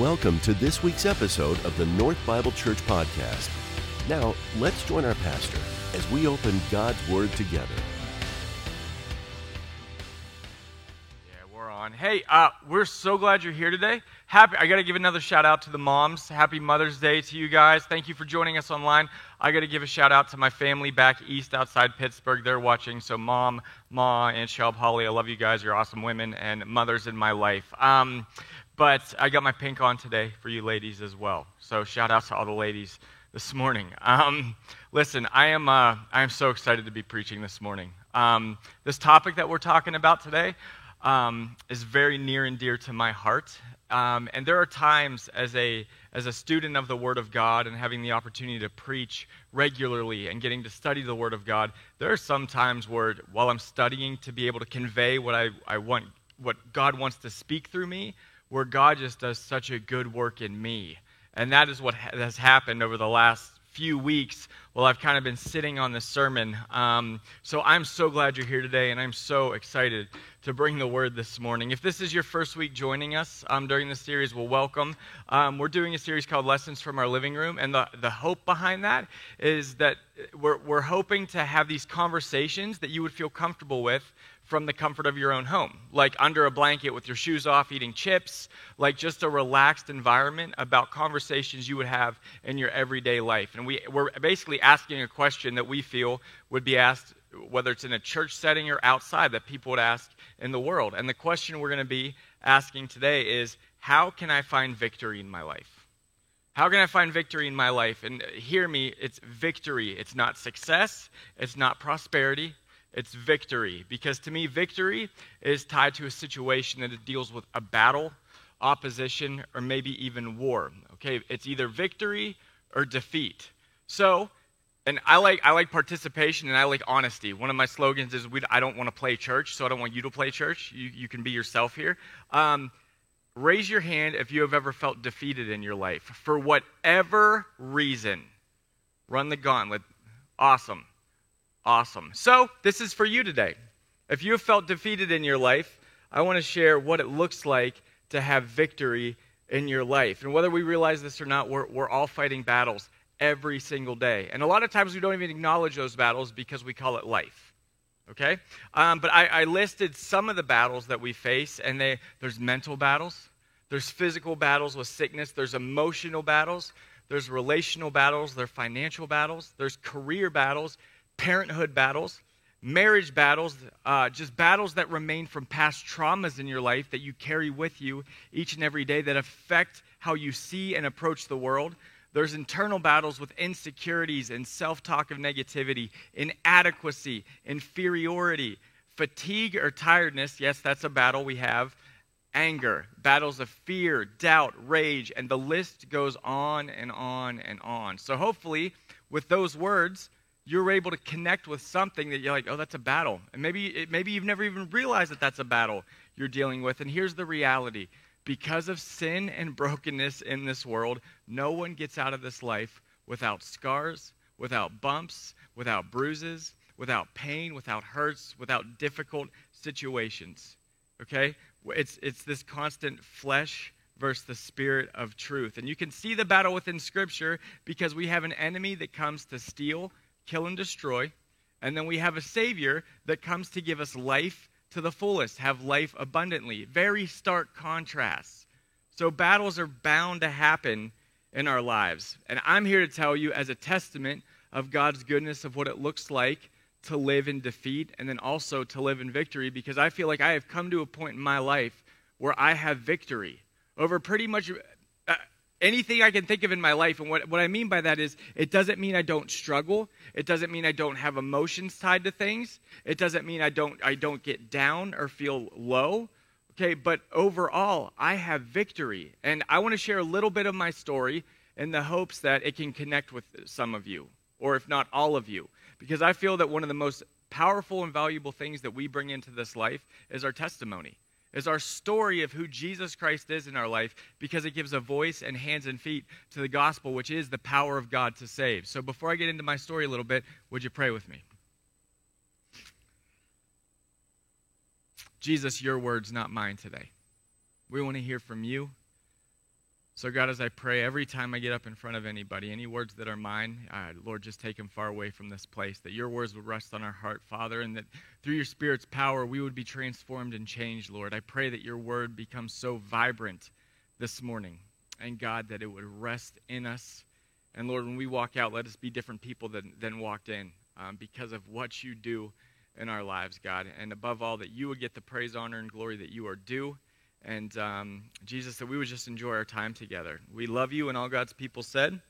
Welcome to this week's episode of the North Bible Church Podcast. Now, let's join our pastor as we open God's Word together. Yeah, we're on. Hey, uh, we're so glad you're here today. Happy! I got to give another shout out to the moms. Happy Mother's Day to you guys. Thank you for joining us online. I got to give a shout out to my family back east outside Pittsburgh. They're watching. So, mom, ma, and Shelb, Holly, I love you guys. You're awesome women and mothers in my life. Um, but I got my pink on today for you ladies as well. So shout out to all the ladies this morning. Um, listen, I am, uh, I am so excited to be preaching this morning. Um, this topic that we're talking about today um, is very near and dear to my heart. Um, and there are times as a, as a student of the Word of God and having the opportunity to preach regularly and getting to study the Word of God, there are some times where while I'm studying to be able to convey what I, I want, what God wants to speak through me, where God just does such a good work in me. And that is what has happened over the last few weeks while I've kind of been sitting on this sermon. Um, so I'm so glad you're here today, and I'm so excited to bring the word this morning. If this is your first week joining us um, during this series, well, welcome. Um, we're doing a series called Lessons from Our Living Room, and the, the hope behind that is that we're, we're hoping to have these conversations that you would feel comfortable with from the comfort of your own home, like under a blanket with your shoes off, eating chips, like just a relaxed environment about conversations you would have in your everyday life. And we, we're basically asking a question that we feel would be asked, whether it's in a church setting or outside, that people would ask in the world. And the question we're going to be asking today is how can I find victory in my life? How can I find victory in my life? And hear me, it's victory. It's not success, it's not prosperity, it's victory. Because to me, victory is tied to a situation that it deals with a battle, opposition, or maybe even war. Okay, it's either victory or defeat. So, and I like I like participation and I like honesty. One of my slogans is we, I don't want to play church, so I don't want you to play church. You, you can be yourself here. Um, raise your hand if you have ever felt defeated in your life for whatever reason. Run the gauntlet. Awesome. Awesome. So, this is for you today. If you have felt defeated in your life, I want to share what it looks like to have victory in your life. And whether we realize this or not, we're, we're all fighting battles every single day. And a lot of times we don't even acknowledge those battles because we call it life. Okay? Um, but I, I listed some of the battles that we face, and they, there's mental battles, there's physical battles with sickness, there's emotional battles, there's relational battles, there's financial battles, there's career battles, parenthood battles, marriage battles, uh, just battles that remain from past traumas in your life that you carry with you each and every day that affect how you see and approach the world. There's internal battles with insecurities and self talk of negativity, inadequacy, inferiority, fatigue or tiredness. Yes, that's a battle we have. Anger, battles of fear, doubt, rage, and the list goes on and on and on. So, hopefully, with those words, you're able to connect with something that you're like, oh, that's a battle. And maybe, maybe you've never even realized that that's a battle you're dealing with. And here's the reality because of sin and brokenness in this world, no one gets out of this life without scars, without bumps, without bruises, without pain, without hurts, without difficult situations. Okay? It's, it's this constant flesh versus the spirit of truth. And you can see the battle within Scripture because we have an enemy that comes to steal, kill, and destroy. And then we have a Savior that comes to give us life to the fullest, have life abundantly. Very stark contrasts. So battles are bound to happen in our lives. And I'm here to tell you, as a testament of God's goodness, of what it looks like to live in defeat and then also to live in victory, because I feel like I have come to a point in my life where I have victory over pretty much anything I can think of in my life. And what, what I mean by that is it doesn't mean I don't struggle. It doesn't mean I don't have emotions tied to things. It doesn't mean I don't, I don't get down or feel low. Okay, but overall, I have victory. And I want to share a little bit of my story in the hopes that it can connect with some of you, or if not all of you. Because I feel that one of the most powerful and valuable things that we bring into this life is our testimony is our story of who Jesus Christ is in our life because it gives a voice and hands and feet to the gospel, which is the power of God to save. So before I get into my story a little bit, would you pray with me? Jesus, your words, not mine today. We want to hear from you. So, God, as I pray, every time I get up in front of anybody, any words that are mine, uh, Lord, just take them far away from this place, that your words would rest on our heart, Father, and that through your Spirit's power, we would be transformed and changed, Lord. I pray that your word becomes so vibrant this morning, and God, that it would rest in us. And Lord, when we walk out, let us be different people than, than walked in um, because of what you do in our lives, God. And above all, that you would get the praise, honor, and glory that you are due. And um, Jesus, that we would just enjoy our time together. We love you, and all God's people said.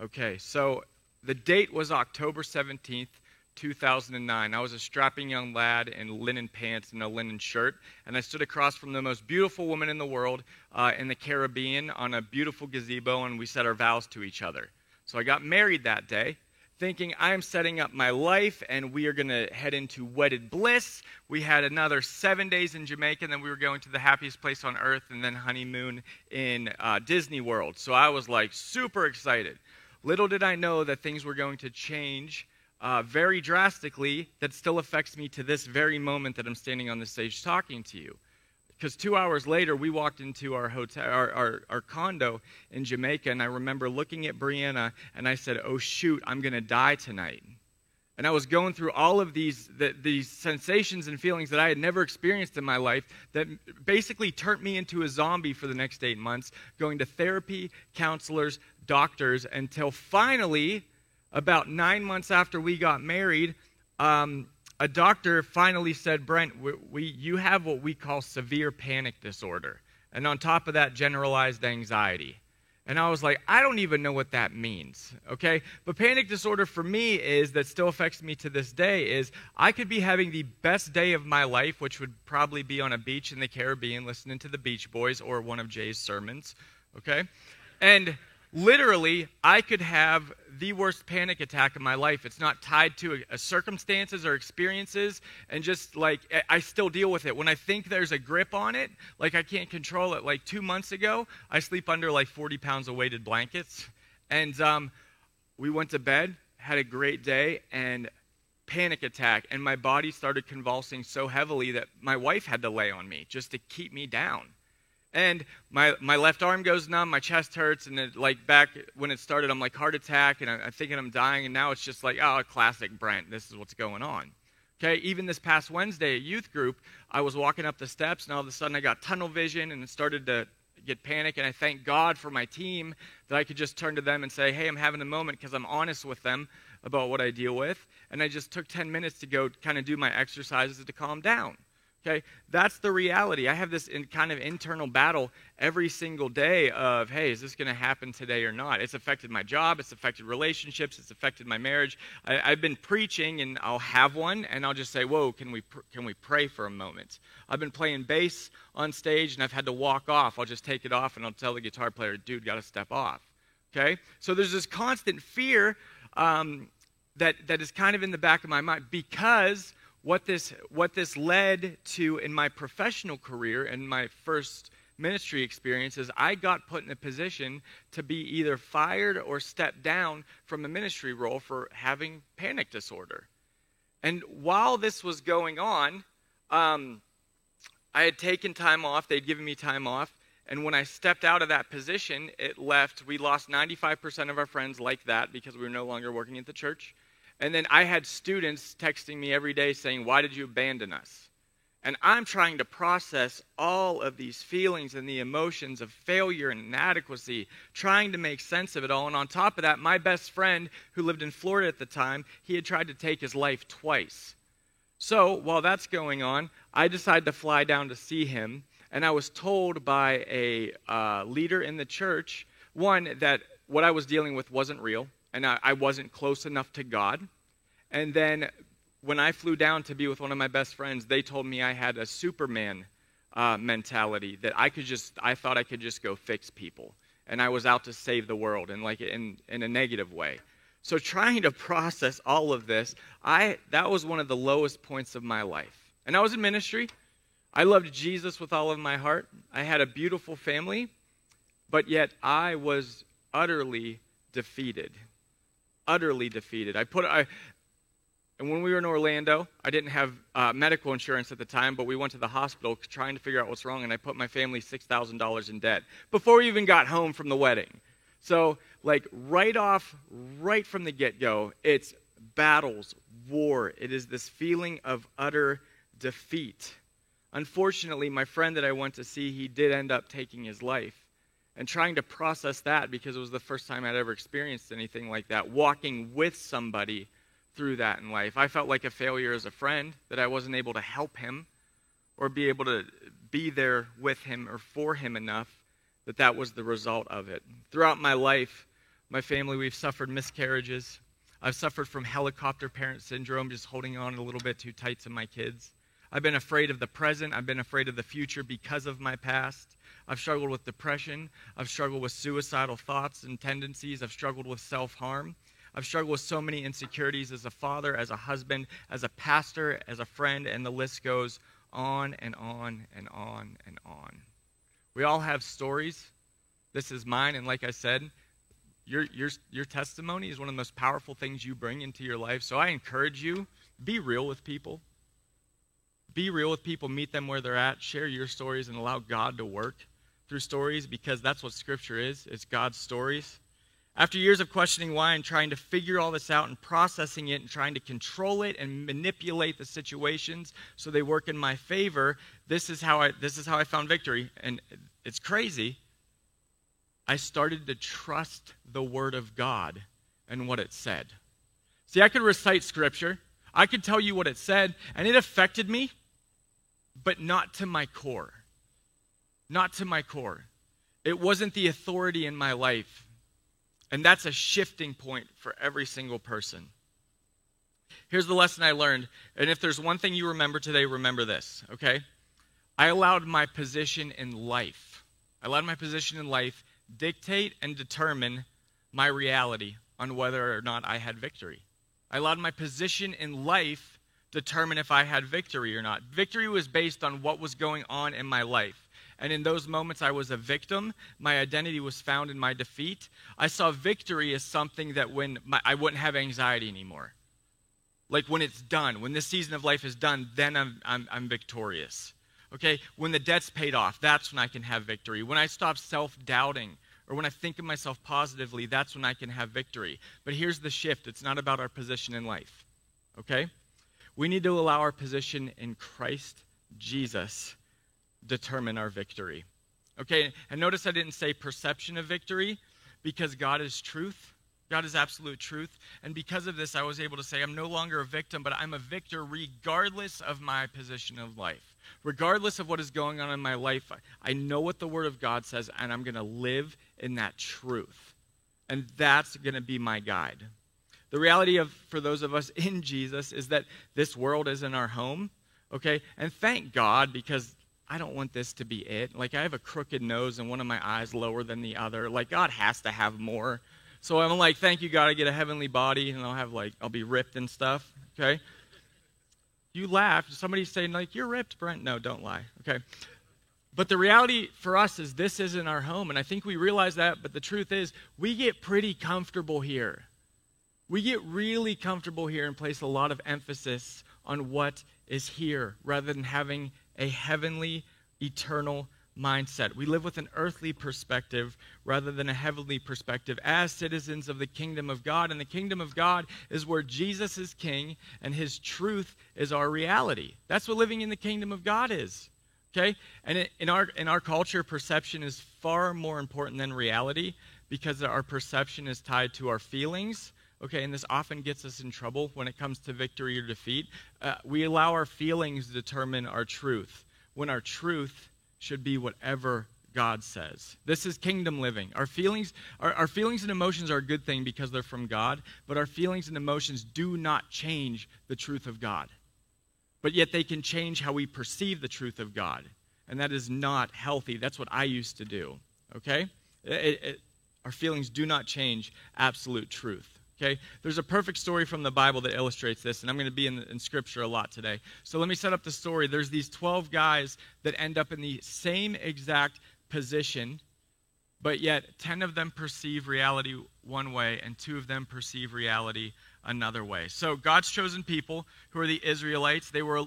Okay, so the date was October 17th, 2009. I was a strapping young lad in linen pants and a linen shirt, and I stood across from the most beautiful woman in the world uh, in the Caribbean on a beautiful gazebo, and we said our vows to each other. So I got married that day thinking I'm setting up my life and we are going to head into wedded bliss. We had another seven days in Jamaica, and then we were going to the happiest place on earth, and then honeymoon in uh, Disney World. So I was like super excited. Little did I know that things were going to change uh, very drastically that still affects me to this very moment that I'm standing on the stage talking to you because two hours later we walked into our hotel our, our, our, condo in jamaica and i remember looking at brianna and i said oh shoot i'm going to die tonight. And i was going through all of these the, these sensations and feelings that i had never experienced in my life that basically turned me into a zombie for the next eight months going to therapy counselors doctors until finally about nine months after we got married um, a doctor finally said, Brent, we, we, you have what we call severe panic disorder. And on top of that, generalized anxiety. And I was like, I don't even know what that means. Okay? But panic disorder for me is, that still affects me to this day, is I could be having the best day of my life, which would probably be on a beach in the Caribbean listening to the Beach Boys or one of Jay's sermons. Okay? And literally, I could have the worst panic attack of my life. It's not tied to a, a circumstances or experiences, and just like I still deal with it. When I think there's a grip on it, like I can't control it. Like two months ago, I sleep under like 40 pounds of weighted blankets, and um, we went to bed, had a great day, and panic attack, and my body started convulsing so heavily that my wife had to lay on me just to keep me down and my, my left arm goes numb, my chest hurts, and it, like back when it started, I'm like heart attack, and I, am thinking I'm dying, and now it's just like, oh, classic Brent, this is what's going on. Okay, even this past Wednesday at youth group, I was walking up the steps, and all of a sudden I got tunnel vision, and it started to get panic, and I thank God for my team that I could just turn to them and say, hey, I'm having a moment because I'm honest with them about what I deal with, and I just took 10 minutes to go kind of do my exercises to calm down. Okay, that's the reality. I have this in kind of internal battle every single day of, hey, is this going to happen today or not? It's affected my job, it's affected relationships, it's affected my marriage. I, have been preaching, and I'll have one, and I'll just say, whoa, can we pr- can we pray for a moment? I've been playing bass on stage, and I've had to walk off. I'll just take it off, and I'll tell the guitar player, dude, got to step off. Okay, so there's this constant fear um, that that is kind of in the back of my mind because what this, what this led to in my professional career and my first ministry experience is I got put in a position to be either fired or stepped down from a ministry role for having panic disorder. And while this was going on, um, I had taken time off. They'd given me time off. And when I stepped out of that position, it left, we lost 95% of our friends like that because we were no longer working at the church. And then I had students texting me every day saying, Why did you abandon us? And I'm trying to process all of these feelings and the emotions of failure and inadequacy, trying to make sense of it all. And on top of that, my best friend, who lived in Florida at the time, he had tried to take his life twice. So while that's going on, I decided to fly down to see him. And I was told by a uh, leader in the church, one, that what I was dealing with wasn't real and I, I wasn't close enough to God. And then when I flew down to be with one of my best friends, they told me I had a Superman uh, mentality that I could just, I thought I could just go fix people. And I was out to save the world and like in, in a negative way. So trying to process all of this, I, that was one of the lowest points of my life. And I was in ministry. I loved Jesus with all of my heart. I had a beautiful family, but yet I was utterly defeated utterly defeated. I put I And when we were in Orlando, I didn't have uh, medical insurance at the time, but we went to the hospital trying to figure out what's wrong, and I put my family $6,000 in debt before we even got home from the wedding. So, like, right off, right from the get go, it's battles, war. It is this feeling of utter defeat. Unfortunately, my friend that I went to see, he did end up taking his life. And trying to process that because it was the first time I'd ever experienced anything like that, walking with somebody through that in life. I felt like a failure as a friend, that I wasn't able to help him or be able to be there with him or for him enough that that was the result of it. Throughout my life, my family, we've suffered miscarriages. I've suffered from helicopter parent syndrome, just holding on a little bit too tight to my kids. I've been afraid of the present. I've been afraid of the future because of my past. I've struggled with depression. I've struggled with suicidal thoughts and tendencies. I've struggled with self harm. I've struggled with so many insecurities as a father, as a husband, as a pastor, as a friend, and the list goes on and on and on and on. We all have stories. This is mine, and like I said, your, your, your testimony is one of the most powerful things you bring into your life. So I encourage you be real with people. Be real with people, meet them where they're at, share your stories, and allow God to work through stories because that's what Scripture is it's God's stories. After years of questioning why and trying to figure all this out and processing it and trying to control it and manipulate the situations so they work in my favor, this is how I, this is how I found victory. And it's crazy. I started to trust the Word of God and what it said. See, I could recite Scripture, I could tell you what it said, and it affected me, but not to my core. Not to my core. It wasn't the authority in my life. And that's a shifting point for every single person. Here's the lesson I learned. And if there's one thing you remember today, remember this, okay? I allowed my position in life, I allowed my position in life dictate and determine my reality on whether or not I had victory. I allowed my position in life determine if I had victory or not. Victory was based on what was going on in my life. And in those moments, I was a victim. My identity was found in my defeat. I saw victory as something that when my, I wouldn't have anxiety anymore. Like when it's done, when this season of life is done, then I'm, I'm, I'm victorious. Okay? When the debt's paid off, that's when I can have victory. When I stop self doubting, or when I think of myself positively, that's when I can have victory. But here's the shift it's not about our position in life. Okay? We need to allow our position in Christ Jesus determine our victory. Okay, and notice I didn't say perception of victory because God is truth. God is absolute truth. And because of this, I was able to say, I'm no longer a victim, but I'm a victor regardless of my position of life. Regardless of what is going on in my life, I know what the Word of God says, and I'm going to live in that truth. And that's going to be my guide. The reality of, for those of us in Jesus, is that this world isn't our home, okay? And thank God because I don't want this to be it. Like, I have a crooked nose and one of my eyes lower than the other. Like, God has to have more. So I'm like, thank you, God, I get a heavenly body and I'll have, like, I'll be ripped and stuff, okay? You laugh. Somebody's saying, like, you're ripped, Brent. No, don't lie, okay? But the reality for us is this isn't our home. And I think we realize that, but the truth is, we get pretty comfortable here. We get really comfortable here and place a lot of emphasis on what is here rather than having a heavenly, eternal mindset. We live with an earthly perspective rather than a heavenly perspective as citizens of the kingdom of God. And the kingdom of God is where Jesus is king and his truth is our reality. That's what living in the kingdom of God is. Okay? And in our in our culture perception is far more important than reality because our perception is tied to our feelings okay, and this often gets us in trouble when it comes to victory or defeat. Uh, we allow our feelings to determine our truth, when our truth should be whatever God says. This is kingdom living. Our feelings, our, our feelings and emotions are a good thing because they're from God, but our feelings and emotions do not change the truth of God. But yet they can change how we perceive the truth of God. And that is not healthy. That's what I used to do. Okay? It, it, our feelings do not change absolute truth. Okay? There's a perfect story from the Bible that illustrates this, and I'm going to be in, in Scripture a lot today. So let me set up the story. There's these 12 guys that end up in the same exact position but yet 10 of them perceive reality one way and two of them perceive reality another way. So God's chosen people, who are the Israelites, they were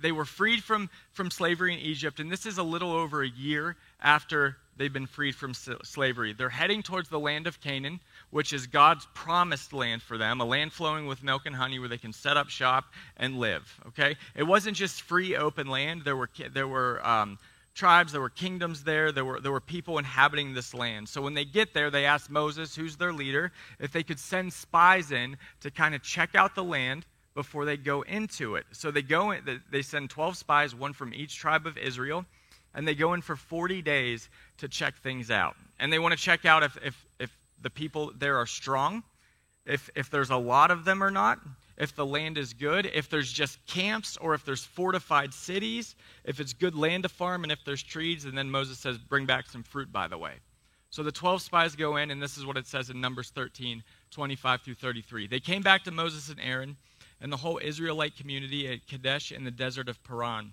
they were freed from from slavery in Egypt and this is a little over a year after they've been freed from slavery. They're heading towards the land of Canaan, which is God's promised land for them, a land flowing with milk and honey where they can set up shop and live. Okay? It wasn't just free open land. There were there were um, tribes, there were kingdoms there, there were, there were people inhabiting this land. So when they get there, they ask Moses, who's their leader, if they could send spies in to kind of check out the land before they go into it. So they go in, they send 12 spies, one from each tribe of Israel, and they go in for 40 days to check things out. And they want to check out if, if, if the people there are strong, if, if there's a lot of them or not if the land is good, if there's just camps or if there's fortified cities, if it's good land to farm, and if there's trees. And then Moses says, Bring back some fruit, by the way. So the 12 spies go in, and this is what it says in Numbers 13 25 through 33. They came back to Moses and Aaron and the whole Israelite community at Kadesh in the desert of Paran.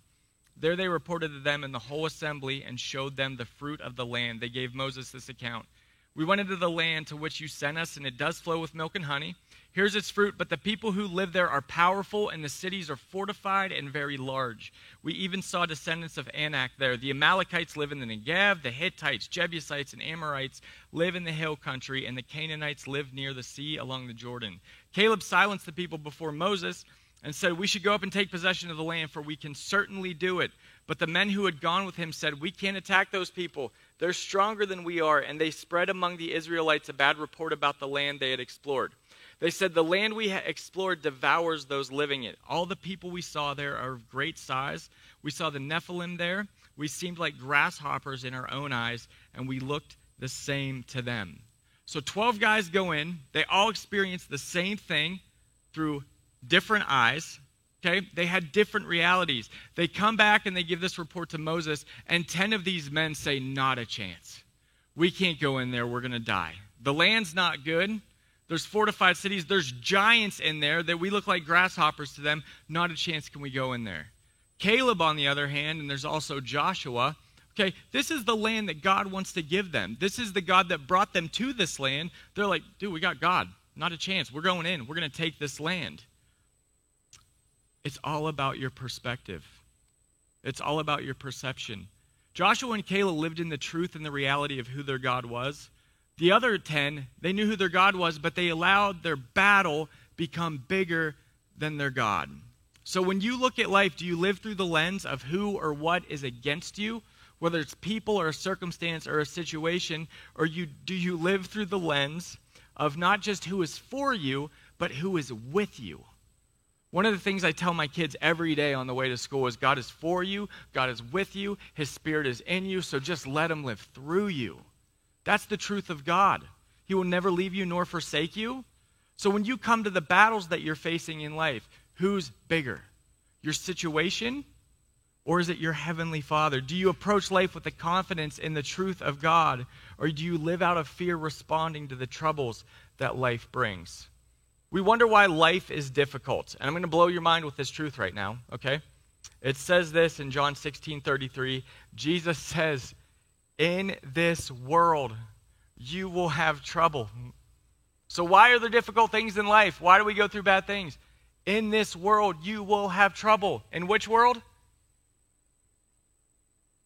There they reported to them in the whole assembly and showed them the fruit of the land. They gave Moses this account. We went into the land to which you sent us, and it does flow with milk and honey. Here's its fruit, but the people who live there are powerful, and the cities are fortified and very large. We even saw descendants of Anak there. The Amalekites live in the Negev, the Hittites, Jebusites, and Amorites live in the hill country, and the Canaanites live near the sea along the Jordan. Caleb silenced the people before Moses and said, We should go up and take possession of the land, for we can certainly do it. But the men who had gone with him said, We can't attack those people. They're stronger than we are. And they spread among the Israelites a bad report about the land they had explored. They said, The land we explored devours those living it. All the people we saw there are of great size. We saw the Nephilim there. We seemed like grasshoppers in our own eyes, and we looked the same to them. So 12 guys go in. They all experience the same thing through different eyes. Okay? They had different realities. They come back and they give this report to Moses, and 10 of these men say, Not a chance. We can't go in there. We're going to die. The land's not good. There's fortified cities. There's giants in there that we look like grasshoppers to them. Not a chance can we go in there. Caleb, on the other hand, and there's also Joshua. Okay, this is the land that God wants to give them. This is the God that brought them to this land. They're like, dude, we got God. Not a chance. We're going in. We're going to take this land. It's all about your perspective, it's all about your perception. Joshua and Caleb lived in the truth and the reality of who their God was. The other 10, they knew who their God was, but they allowed their battle become bigger than their God. So when you look at life, do you live through the lens of who or what is against you, whether it's people or a circumstance or a situation, or you do you live through the lens of not just who is for you, but who is with you? One of the things I tell my kids every day on the way to school is God is for you, God is with you, His Spirit is in you, so just let Him live through you. That's the truth of God. He will never leave you nor forsake you. So when you come to the battles that you're facing in life, who's bigger? Your situation or is it your heavenly Father? Do you approach life with the confidence in the truth of God or do you live out of fear responding to the troubles that life brings? We wonder why life is difficult. And I'm going to blow your mind with this truth right now, okay? It says this in John 16 33. Jesus says, in this world, you will have trouble. So, why are there difficult things in life? Why do we go through bad things? In this world, you will have trouble. In which world?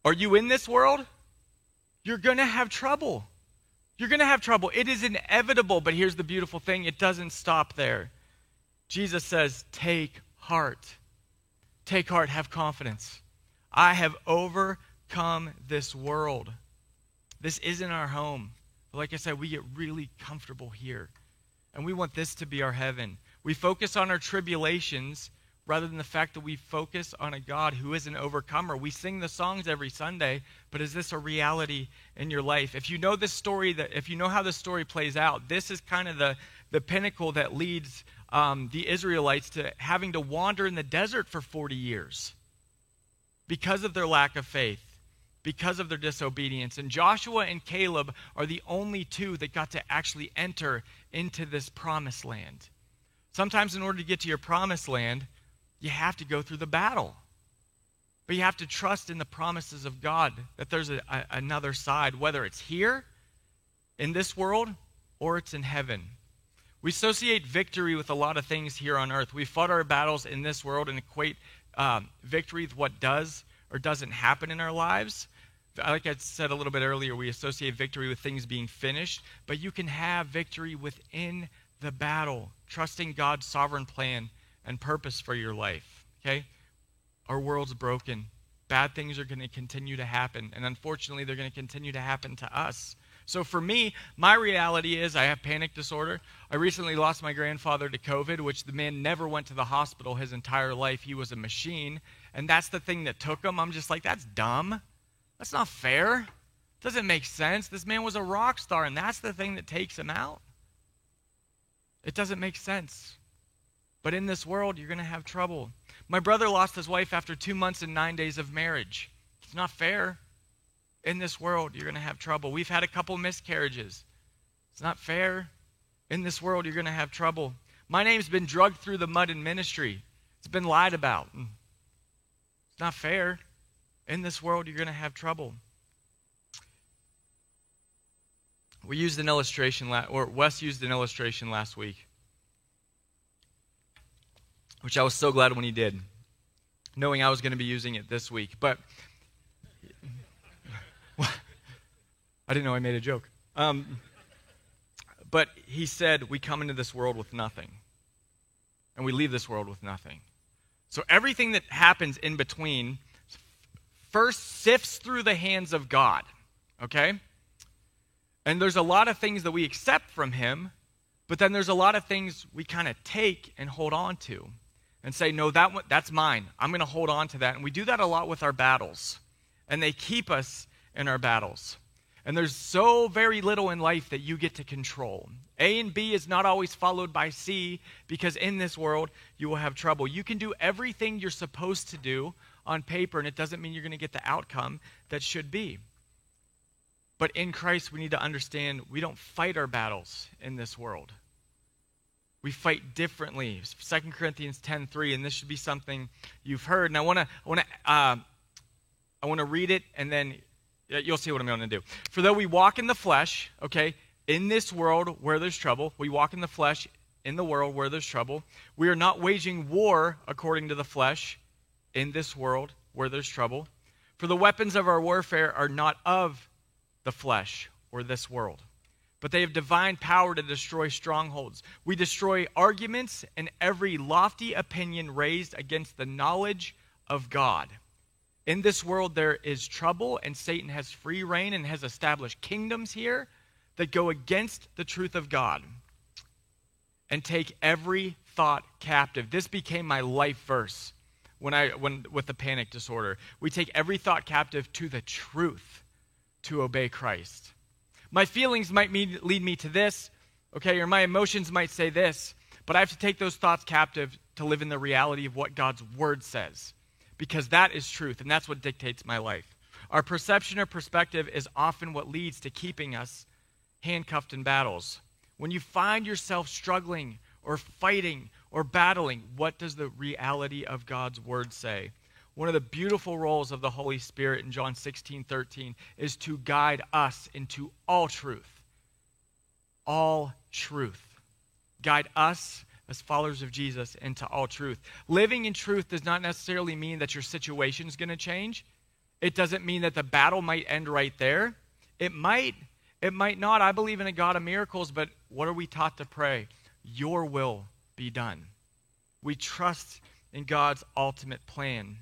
Are you in this world? You're going to have trouble. You're going to have trouble. It is inevitable, but here's the beautiful thing it doesn't stop there. Jesus says, Take heart. Take heart, have confidence. I have overcome this world. This isn't our home. But like I said, we get really comfortable here. And we want this to be our heaven. We focus on our tribulations rather than the fact that we focus on a God who is an overcomer. We sing the songs every Sunday, but is this a reality in your life? If you know this story, that if you know how this story plays out, this is kind of the, the pinnacle that leads um, the Israelites to having to wander in the desert for 40 years because of their lack of faith because of their disobedience. And Joshua and Caleb are the only two that got to actually enter into this promised land. Sometimes, in order to get to your promised land, you have to go through the battle. But you have to trust in the promises of God that there's a, a, another side, whether it's here in this world or it's in heaven. We associate victory with a lot of things here on earth. We fought our battles in this world and equate um, victory with what does or doesn't happen in our lives. Like I said a little bit earlier, we associate victory with things being finished, but you can have victory within the battle, trusting God's sovereign plan and purpose for your life. Okay? Our world's broken. Bad things are going to continue to happen, and unfortunately, they're going to continue to happen to us. So for me, my reality is I have panic disorder. I recently lost my grandfather to COVID, which the man never went to the hospital his entire life. He was a machine. And that's the thing that took him. I'm just like, that's dumb. That's not fair. Doesn't make sense. This man was a rock star, and that's the thing that takes him out. It doesn't make sense. But in this world, you're going to have trouble. My brother lost his wife after two months and nine days of marriage. It's not fair in this world, you're going to have trouble. We've had a couple miscarriages. It's not fair. In this world, you're going to have trouble. My name's been drugged through the mud in ministry, it's been lied about. Mm. It's not fair. In this world, you're going to have trouble. We used an illustration, la- or Wes used an illustration last week, which I was so glad when he did, knowing I was going to be using it this week. But I didn't know I made a joke. Um, but he said, We come into this world with nothing, and we leave this world with nothing. So everything that happens in between first sifts through the hands of God, okay? And there's a lot of things that we accept from Him, but then there's a lot of things we kind of take and hold on to and say, No, that one, that's mine. I'm going to hold on to that. And we do that a lot with our battles, and they keep us in our battles. And there's so very little in life that you get to control. A and B is not always followed by C because in this world you will have trouble. You can do everything you're supposed to do on paper, and it doesn't mean you're going to get the outcome that should be. But in Christ, we need to understand we don't fight our battles in this world. We fight differently. 2 Corinthians 10:3, and this should be something you've heard. And I want to I want to uh, I want to read it, and then You'll see what I'm going to do. For though we walk in the flesh, okay, in this world where there's trouble, we walk in the flesh in the world where there's trouble. We are not waging war according to the flesh in this world where there's trouble. For the weapons of our warfare are not of the flesh or this world, but they have divine power to destroy strongholds. We destroy arguments and every lofty opinion raised against the knowledge of God. In this world, there is trouble, and Satan has free rein and has established kingdoms here that go against the truth of God and take every thought captive. This became my life verse when I when with the panic disorder. We take every thought captive to the truth to obey Christ. My feelings might lead me to this, okay, or my emotions might say this, but I have to take those thoughts captive to live in the reality of what God's word says because that is truth, and that's what dictates my life. Our perception or perspective is often what leads to keeping us handcuffed in battles. When you find yourself struggling or fighting or battling, what does the reality of God's word say? One of the beautiful roles of the Holy Spirit in John 16 13 is to guide us into all truth. All truth. Guide us as followers of Jesus into all truth. Living in truth does not necessarily mean that your situation is going to change. It doesn't mean that the battle might end right there. It might, it might not. I believe in a God of miracles, but what are we taught to pray? Your will be done. We trust in God's ultimate plan.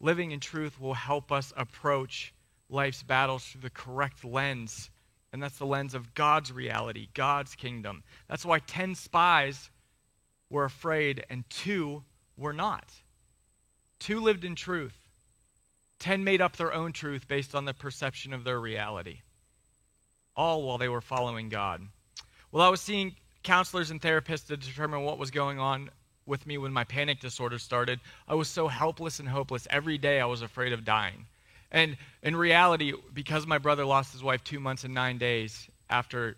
Living in truth will help us approach life's battles through the correct lens and that's the lens of God's reality, God's kingdom. That's why 10 spies were afraid and two were not. Two lived in truth. 10 made up their own truth based on the perception of their reality. All while they were following God. Well, I was seeing counselors and therapists to determine what was going on with me when my panic disorder started. I was so helpless and hopeless. Every day I was afraid of dying. And in reality, because my brother lost his wife two months and nine days after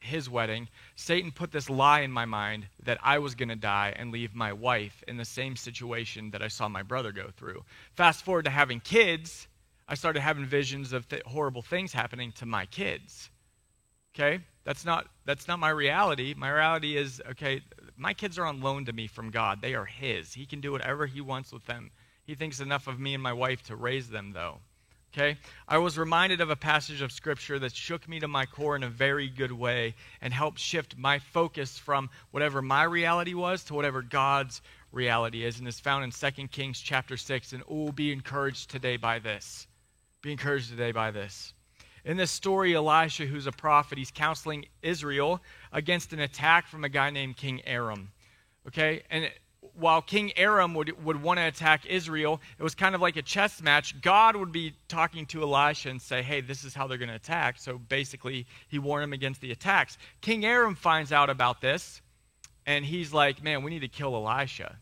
his wedding, Satan put this lie in my mind that I was going to die and leave my wife in the same situation that I saw my brother go through. Fast forward to having kids, I started having visions of th- horrible things happening to my kids. Okay? That's not that's not my reality. My reality is okay, my kids are on loan to me from God. They are his. He can do whatever he wants with them. He thinks enough of me and my wife to raise them though. Okay? I was reminded of a passage of scripture that shook me to my core in a very good way and helped shift my focus from whatever my reality was to whatever God's reality is and is found in 2 Kings chapter 6 and oh be encouraged today by this. Be encouraged today by this. In this story, Elisha, who's a prophet, he's counseling Israel against an attack from a guy named King Aram. Okay? And while King Aram would, would want to attack Israel, it was kind of like a chess match. God would be talking to Elisha and say, hey, this is how they're going to attack. So basically, he warned him against the attacks. King Aram finds out about this, and he's like, man, we need to kill Elisha.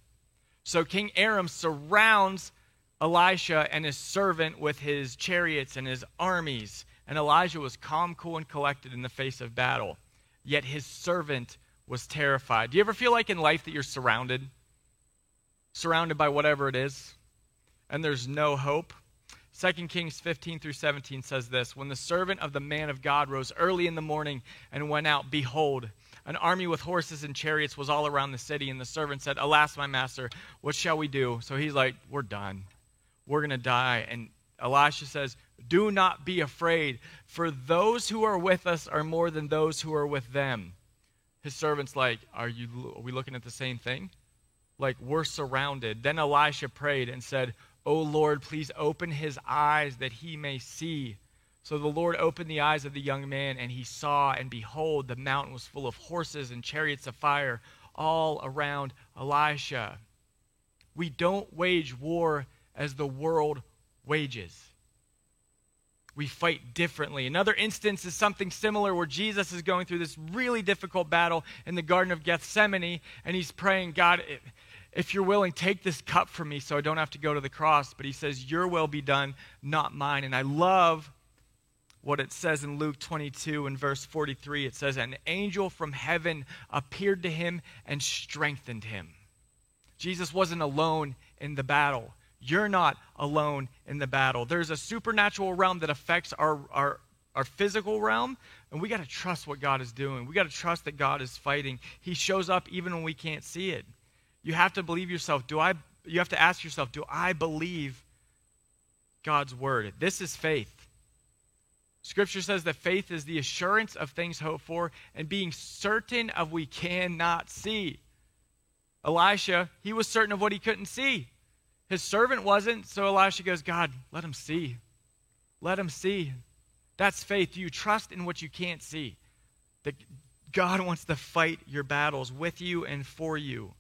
So King Aram surrounds Elisha and his servant with his chariots and his armies. And Elijah was calm, cool, and collected in the face of battle. Yet his servant was terrified. Do you ever feel like in life that you're surrounded? Surrounded by whatever it is, and there's no hope? 2 Kings 15 through 17 says this When the servant of the man of God rose early in the morning and went out, behold, an army with horses and chariots was all around the city. And the servant said, Alas, my master, what shall we do? So he's like, We're done. We're going to die. And Elisha says, Do not be afraid, for those who are with us are more than those who are with them. His servant's like, Are, you, are we looking at the same thing? Like, we're surrounded. Then Elisha prayed and said, O Lord, please open his eyes that he may see. So the Lord opened the eyes of the young man, and he saw, and behold, the mountain was full of horses and chariots of fire all around Elisha. We don't wage war as the world wages. We fight differently. Another instance is something similar where Jesus is going through this really difficult battle in the Garden of Gethsemane, and he's praying, God, if you're willing, take this cup from me so I don't have to go to the cross. But he says, Your will be done, not mine. And I love what it says in Luke 22 and verse 43. It says, An angel from heaven appeared to him and strengthened him. Jesus wasn't alone in the battle. You're not alone in the battle. There's a supernatural realm that affects our, our, our physical realm, and we got to trust what God is doing. We got to trust that God is fighting. He shows up even when we can't see it. You have to believe yourself. Do I you have to ask yourself, do I believe God's word? This is faith. Scripture says that faith is the assurance of things hoped for and being certain of we cannot see. Elisha, he was certain of what he couldn't see. His servant wasn't, so Elisha goes, God, let him see. Let him see. That's faith. You trust in what you can't see? That God wants to fight your battles with you and for you.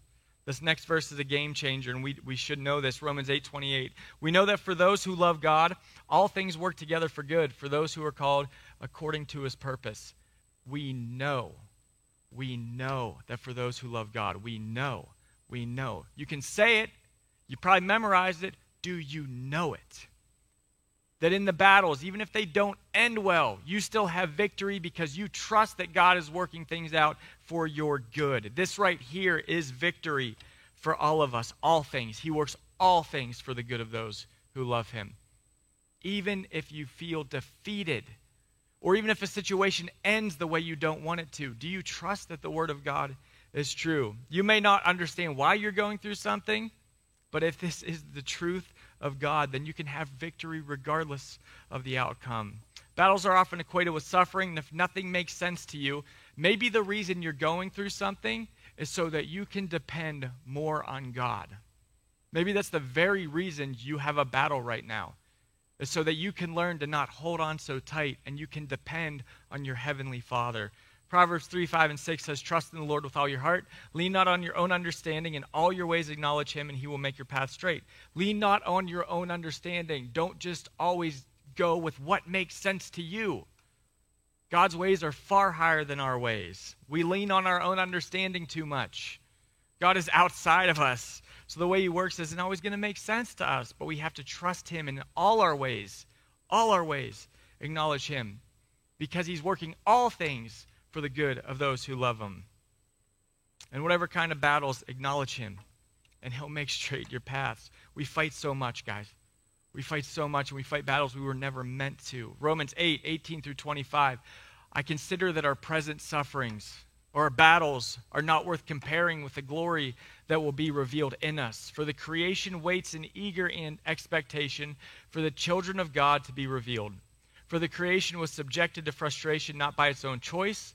This next verse is a game changer, and we, we should know this. Romans 8 28. We know that for those who love God, all things work together for good, for those who are called according to his purpose. We know, we know that for those who love God, we know, we know. You can say it, you probably memorized it. Do you know it? That in the battles, even if they don't end well, you still have victory because you trust that God is working things out for your good. This right here is victory for all of us, all things. He works all things for the good of those who love Him. Even if you feel defeated, or even if a situation ends the way you don't want it to, do you trust that the Word of God is true? You may not understand why you're going through something. But if this is the truth of God, then you can have victory regardless of the outcome. Battles are often equated with suffering, and if nothing makes sense to you, maybe the reason you're going through something is so that you can depend more on God. Maybe that's the very reason you have a battle right now, is so that you can learn to not hold on so tight and you can depend on your Heavenly Father. Proverbs 3, 5, and 6 says, Trust in the Lord with all your heart. Lean not on your own understanding. In all your ways acknowledge him, and he will make your path straight. Lean not on your own understanding. Don't just always go with what makes sense to you. God's ways are far higher than our ways. We lean on our own understanding too much. God is outside of us. So the way he works isn't always going to make sense to us, but we have to trust him in all our ways. All our ways. Acknowledge him because he's working all things for the good of those who love him. And whatever kind of battles, acknowledge him, and he'll make straight your paths. We fight so much, guys. We fight so much and we fight battles we were never meant to. Romans 8, 18 through 25. I consider that our present sufferings or our battles are not worth comparing with the glory that will be revealed in us. For the creation waits in eager expectation for the children of God to be revealed. For the creation was subjected to frustration not by its own choice,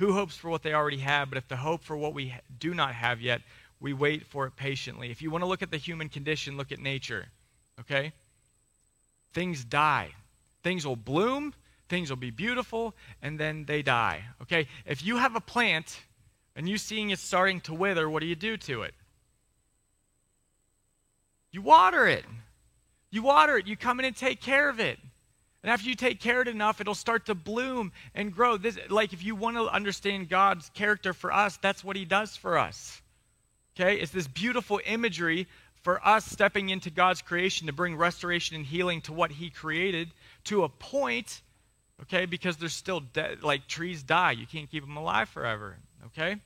Who hopes for what they already have? But if the hope for what we do not have yet, we wait for it patiently. If you want to look at the human condition, look at nature. Okay? Things die. Things will bloom, things will be beautiful, and then they die. Okay? If you have a plant and you seeing it starting to wither, what do you do to it? You water it. You water it. You come in and take care of it. And after you take care of it enough, it'll start to bloom and grow. This, like if you want to understand God's character for us, that's what He does for us. Okay? It's this beautiful imagery for us stepping into God's creation to bring restoration and healing to what He created to a point, okay? Because there's still, de- like trees die. You can't keep them alive forever, okay?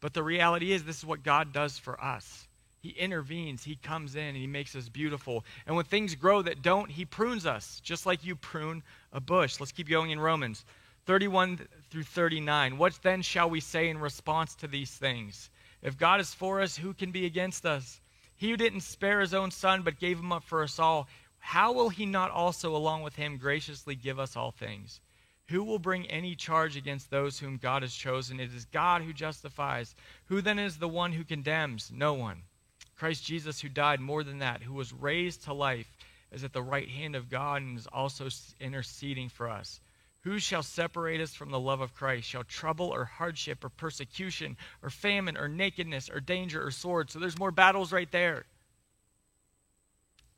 But the reality is, this is what God does for us. He intervenes, He comes in, and He makes us beautiful. And when things grow that don't, He prunes us, just like you prune a bush. Let's keep going in Romans 31 through 39. What then shall we say in response to these things? If God is for us, who can be against us? He who didn't spare his own son, but gave him up for us all, how will he not also, along with him, graciously give us all things? Who will bring any charge against those whom God has chosen? It is God who justifies. Who then is the one who condemns? No one. Christ Jesus, who died more than that, who was raised to life, is at the right hand of God and is also interceding for us. Who shall separate us from the love of Christ? Shall trouble or hardship or persecution or famine or nakedness or danger or sword? So there's more battles right there.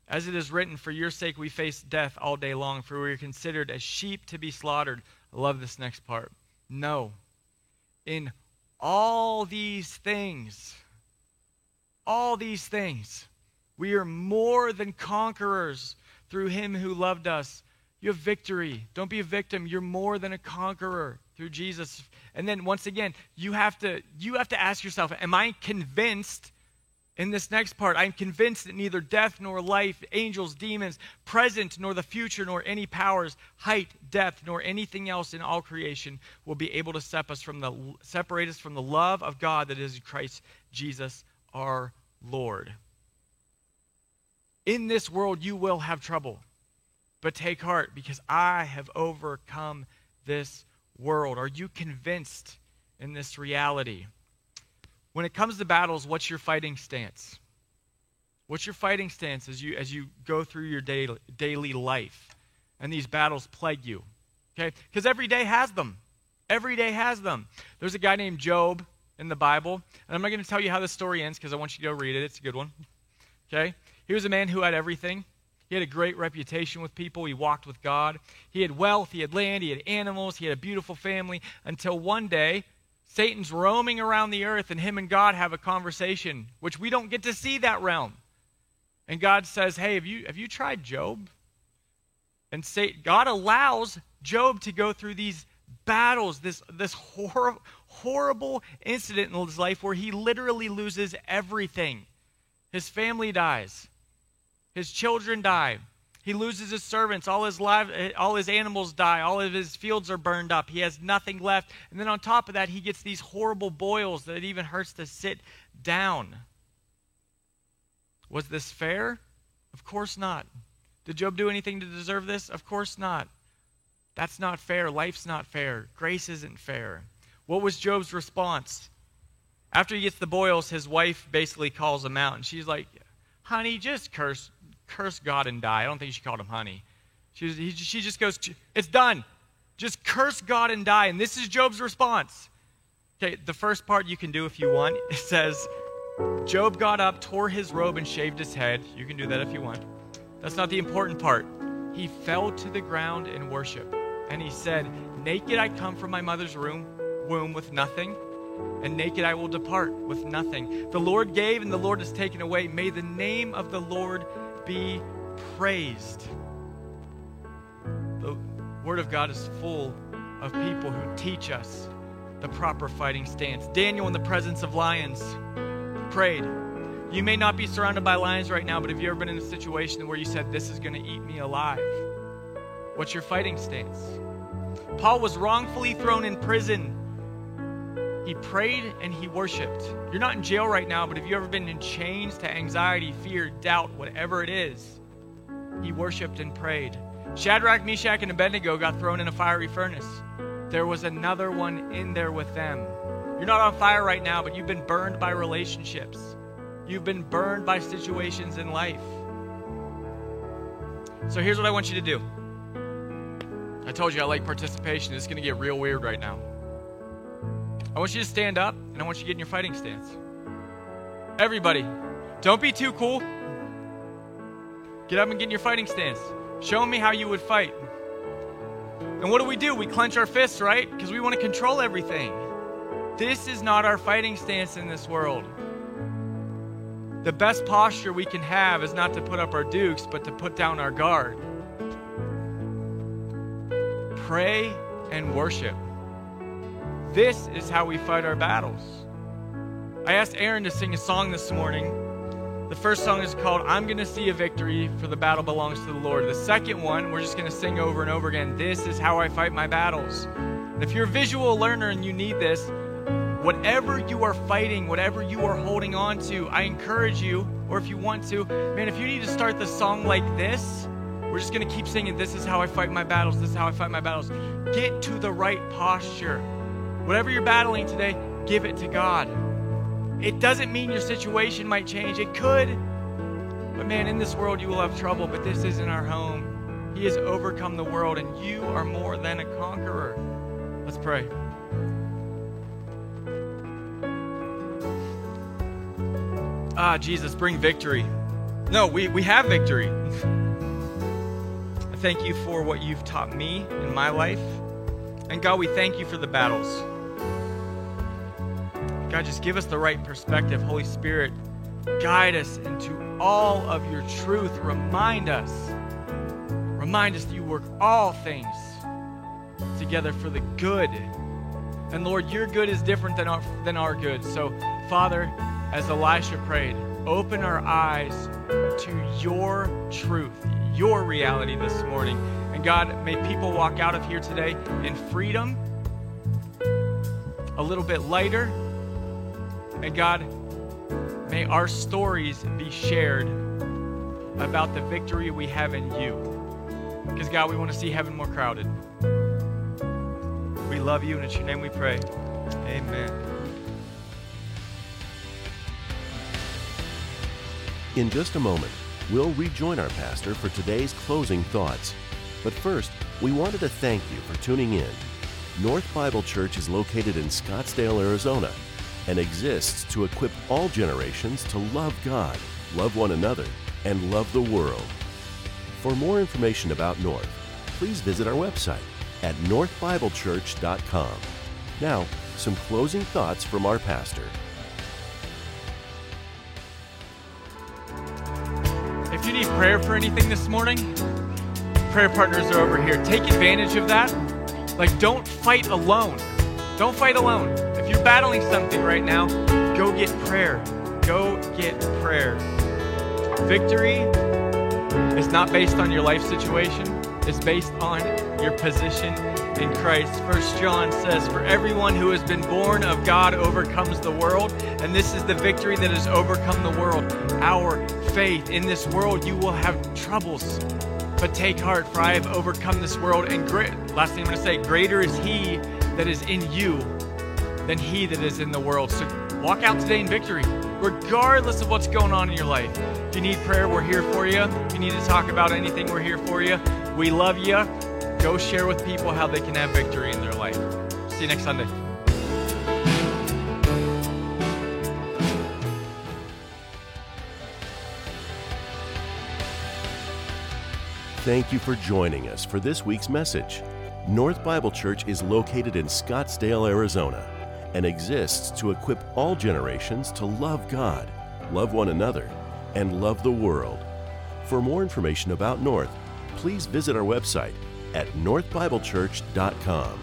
As it is written, For your sake we face death all day long, for we are considered as sheep to be slaughtered. I love this next part. No. In all these things, all these things, we are more than conquerors through him who loved us. You have victory. Don't be a victim. You're more than a conqueror through Jesus. And then once again, you have to you have to ask yourself, am I convinced in this next part, I'm convinced that neither death nor life, angels, demons, present nor the future nor any powers, height, depth, nor anything else in all creation will be able to separate us from the separate us from the love of God that is Christ Jesus our Lord. In this world you will have trouble. But take heart, because I have overcome this world. Are you convinced in this reality? When it comes to battles, what's your fighting stance? What's your fighting stance as you, as you go through your daily, daily life and these battles plague you? Okay? Because every day has them. Every day has them. There's a guy named Job in the Bible, and I'm not going to tell you how the story ends because I want you to go read it. It's a good one. Okay? He was a man who had everything. He had a great reputation with people. He walked with God. He had wealth, he had land, he had animals, he had a beautiful family until one day Satan's roaming around the earth and him and God have a conversation, which we don't get to see that realm. And God says, Hey, have you, have you tried Job? And Satan, God allows Job to go through these battles, this, this hor- horrible incident in his life where he literally loses everything. His family dies. His children die. He loses his servants. All his, live, all his animals die. All of his fields are burned up. He has nothing left. And then on top of that, he gets these horrible boils that it even hurts to sit down. Was this fair? Of course not. Did Job do anything to deserve this? Of course not. That's not fair. Life's not fair. Grace isn't fair. What was Job's response? After he gets the boils, his wife basically calls him out, and she's like, Honey, just curse curse God and die. I don't think she called him honey. She, was, he, she just goes, It's done. Just curse God and die. And this is Job's response. Okay, the first part you can do if you want. It says, Job got up, tore his robe, and shaved his head. You can do that if you want. That's not the important part. he fell to the ground in worship. And he said, Naked I come from my mother's room, womb with nothing, and naked I will depart with nothing. The Lord gave, and the Lord has taken away. May the name of the Lord be praised. The Word of God is full of people who teach us the proper fighting stance. Daniel, in the presence of lions, prayed. You may not be surrounded by lions right now, but have you ever been in a situation where you said, This is going to eat me alive? What's your fighting stance? Paul was wrongfully thrown in prison. He prayed and he worshiped. You're not in jail right now, but have you ever been in chains to anxiety, fear, doubt, whatever it is? He worshiped and prayed. Shadrach, Meshach, and Abednego got thrown in a fiery furnace. There was another one in there with them. You're not on fire right now, but you've been burned by relationships. You've been burned by situations in life. So here's what I want you to do. I told you I like participation. It's going to get real weird right now. I want you to stand up and I want you to get in your fighting stance. Everybody, don't be too cool. Get up and get in your fighting stance. Show me how you would fight. And what do we do? We clench our fists, right? Because we want to control everything. This is not our fighting stance in this world. The best posture we can have is not to put up our dukes, but to put down our guard. Pray and worship. This is how we fight our battles. I asked Aaron to sing a song this morning. The first song is called I'm Gonna See a Victory, for the battle belongs to the Lord. The second one, we're just gonna sing over and over again This is how I fight my battles. And if you're a visual learner and you need this, whatever you are fighting, whatever you are holding on to, I encourage you, or if you want to, man, if you need to start the song like this, we're just gonna keep singing, This is how I fight my battles, this is how I fight my battles. Get to the right posture. Whatever you're battling today, give it to God. It doesn't mean your situation might change. It could. But man, in this world you will have trouble, but this isn't our home. He has overcome the world, and you are more than a conqueror. Let's pray. Ah, Jesus, bring victory. No, we, we have victory. I thank you for what you've taught me in my life. And God, we thank you for the battles. God, just give us the right perspective. Holy Spirit, guide us into all of your truth. Remind us. Remind us that you work all things together for the good. And Lord, your good is different than our, than our good. So, Father, as Elisha prayed, open our eyes to your truth, your reality this morning. And God, may people walk out of here today in freedom, a little bit lighter, and God, may our stories be shared about the victory we have in you. Because, God, we want to see heaven more crowded. We love you, and it's your name we pray. Amen. In just a moment, we'll rejoin our pastor for today's closing thoughts. But first, we wanted to thank you for tuning in. North Bible Church is located in Scottsdale, Arizona and exists to equip all generations to love God, love one another, and love the world. For more information about North, please visit our website at northbiblechurch.com. Now, some closing thoughts from our pastor. If you need prayer for anything this morning, prayer partners are over here. Take advantage of that. Like, don't fight alone. Don't fight alone. You're battling something right now, go get prayer. Go get prayer. Victory is not based on your life situation, it's based on your position in Christ. First John says, For everyone who has been born of God overcomes the world, and this is the victory that has overcome the world. Our faith. In this world you will have troubles. But take heart, for I have overcome this world. And great last thing I'm gonna say, greater is he that is in you than he that is in the world. So walk out today in victory, regardless of what's going on in your life. If you need prayer, we're here for you. If you need to talk about anything, we're here for you. We love you. Go share with people how they can have victory in their life. See you next Sunday. Thank you for joining us for this week's message. North Bible Church is located in Scottsdale, Arizona, and exists to equip all generations to love God, love one another, and love the world. For more information about North, please visit our website at northbiblechurch.com.